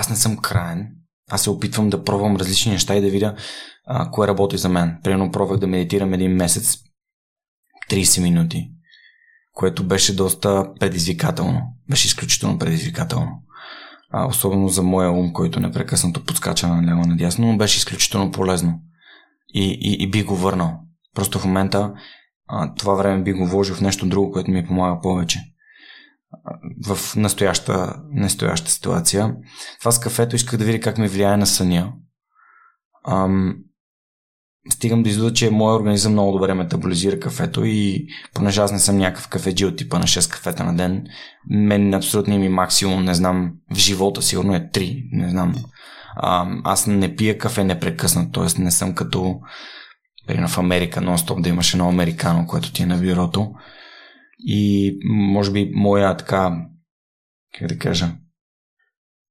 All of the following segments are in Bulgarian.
аз не съм краен. Аз се опитвам да пробвам различни неща и да видя а, кое работи за мен. Примерно пробвах да медитирам един месец 30 минути, което беше доста предизвикателно. Беше изключително предизвикателно. А, особено за моя ум, който непрекъснато подскача на ляво надясно, но беше изключително полезно. И, и, и би го върнал. Просто в момента а, това време би го вложил в нещо друго, което ми помага повече в настояща, настояща ситуация. Това с кафето исках да видя как ми влияе на съня. Ам, стигам до извода, че моят организъм много добре метаболизира кафето и понеже аз не съм някакъв кафеджи от типа на 6 кафета на ден, мен абсолютно ми максимум, не знам, в живота сигурно е 3, не знам. Ам, аз не пия кафе непрекъснато, т.е. не съм като в Америка нон-стоп да имаш едно американо, което ти е на бюрото. И може би моя така, как да кажа,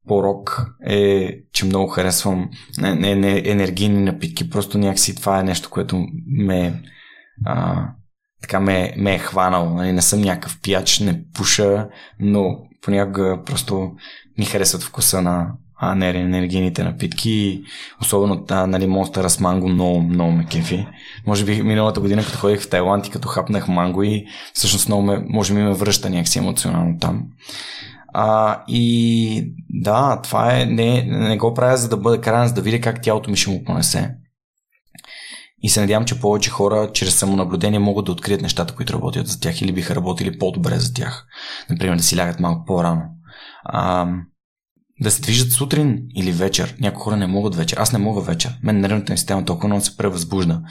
порок е, че много харесвам не, не, не, енергийни напитки. Просто някакси това е нещо, което ме, а, така ме, ме е хванало. Нали? Не съм някакъв пияч, не пуша, но понякога просто ми харесват вкуса на, а не енергийните напитки. Особено та, нали, Monster с манго много, много ме кефи. Може би миналата година, като ходих в Тайланд и като хапнах манго и всъщност много ме, може би ме връща някакси емоционално там. А, и да, това е, не, не го правя за да бъде крайен, за да видя как тялото ми ще му понесе. И се надявам, че повече хора чрез самонаблюдение могат да открият нещата, които работят за тях или биха работили по-добре за тях. Например, да си лягат малко по-рано. А, да се движат сутрин или вечер. Някои хора не могат вечер. Аз не мога вечер. Мен нервната ми система толкова много се превъзбужда,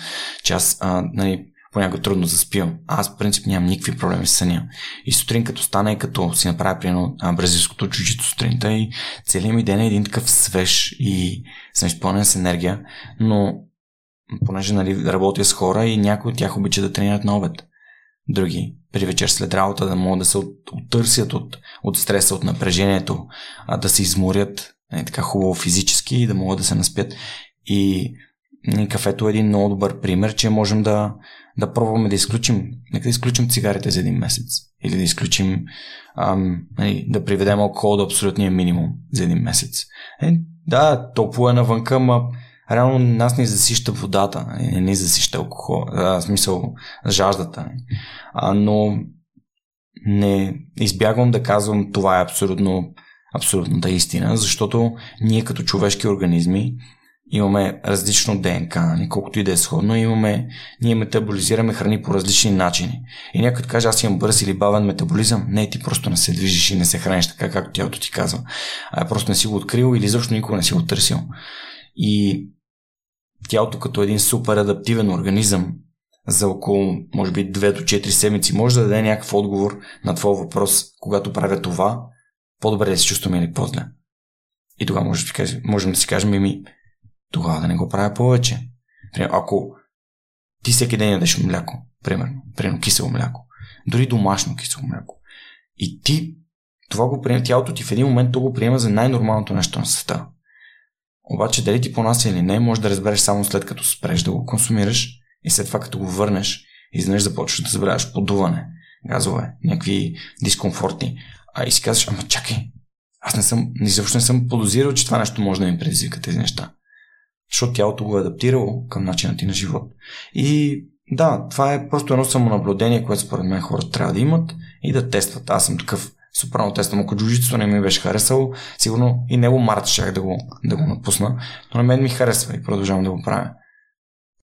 че аз а, нали, понякога трудно заспивам. Аз, в принцип, нямам никакви проблеми с съня. И сутрин, като стана и като си направя, примерно, бразилското чучито сутринта и целият ми ден е един такъв свеж и съм изпълнен с енергия, но понеже нали, работя с хора и някои от тях обичат да тренират на обед други при вечер след работа, да могат да се оттърсят от, от стреса, от напрежението, а да се изморят не, така хубаво физически и да могат да се наспят. И кафето е един много добър пример, че можем да, да пробваме да изключим, нека да изключим цигарите за един месец. Или да изключим, ам, нали, да приведем алкохол до абсолютния минимум за един месец. Е, да, топло е навънка, ма реално нас не засища водата, нали, не ни засища алкохол, в смисъл жаждата. Нали. А, но не избягвам да казвам това е абсолютно абсолютната истина, защото ние като човешки организми имаме различно ДНК, нали, колкото и да е сходно, имаме, ние метаболизираме храни по различни начини. И някой каже, аз имам бърз или бавен метаболизъм. Не, ти просто не се движиш и не се храниш така, както тялото ти казва. А просто не си го открил или защо никога не си го търсил. И тялото като един супер адаптивен организъм за около, може би, 2 до 4 седмици може да даде някакъв отговор на твой въпрос, когато правя това, по-добре да се чувствам или по-зле. И тогава може да можем да си кажем, ми, тогава да не го правя повече. Ако ти всеки ден ядеш мляко, примерно, примерно кисело мляко, дори домашно кисело мляко, и ти това го приема, тялото ти в един момент то го приема за най-нормалното нещо на света. Обаче дали ти понася или не, може да разбереш само след като спреш да го консумираш и след това като го върнеш, изведнъж започваш да забравяш подуване, газове, някакви дискомфортни. А и си казваш, ама чакай, аз не съм, изобщо не съм подозирал, че това нещо може да ми предизвика тези неща. Защото тялото го е адаптирало към начина ти на живот. И да, това е просто едно самонаблюдение, което според мен хората трябва да имат и да тестват. Аз съм такъв супер много тествам. Ако джуджитото не ми беше харесало, сигурно и него март щях да го, да го напусна, но на мен ми харесва и продължавам да го правя.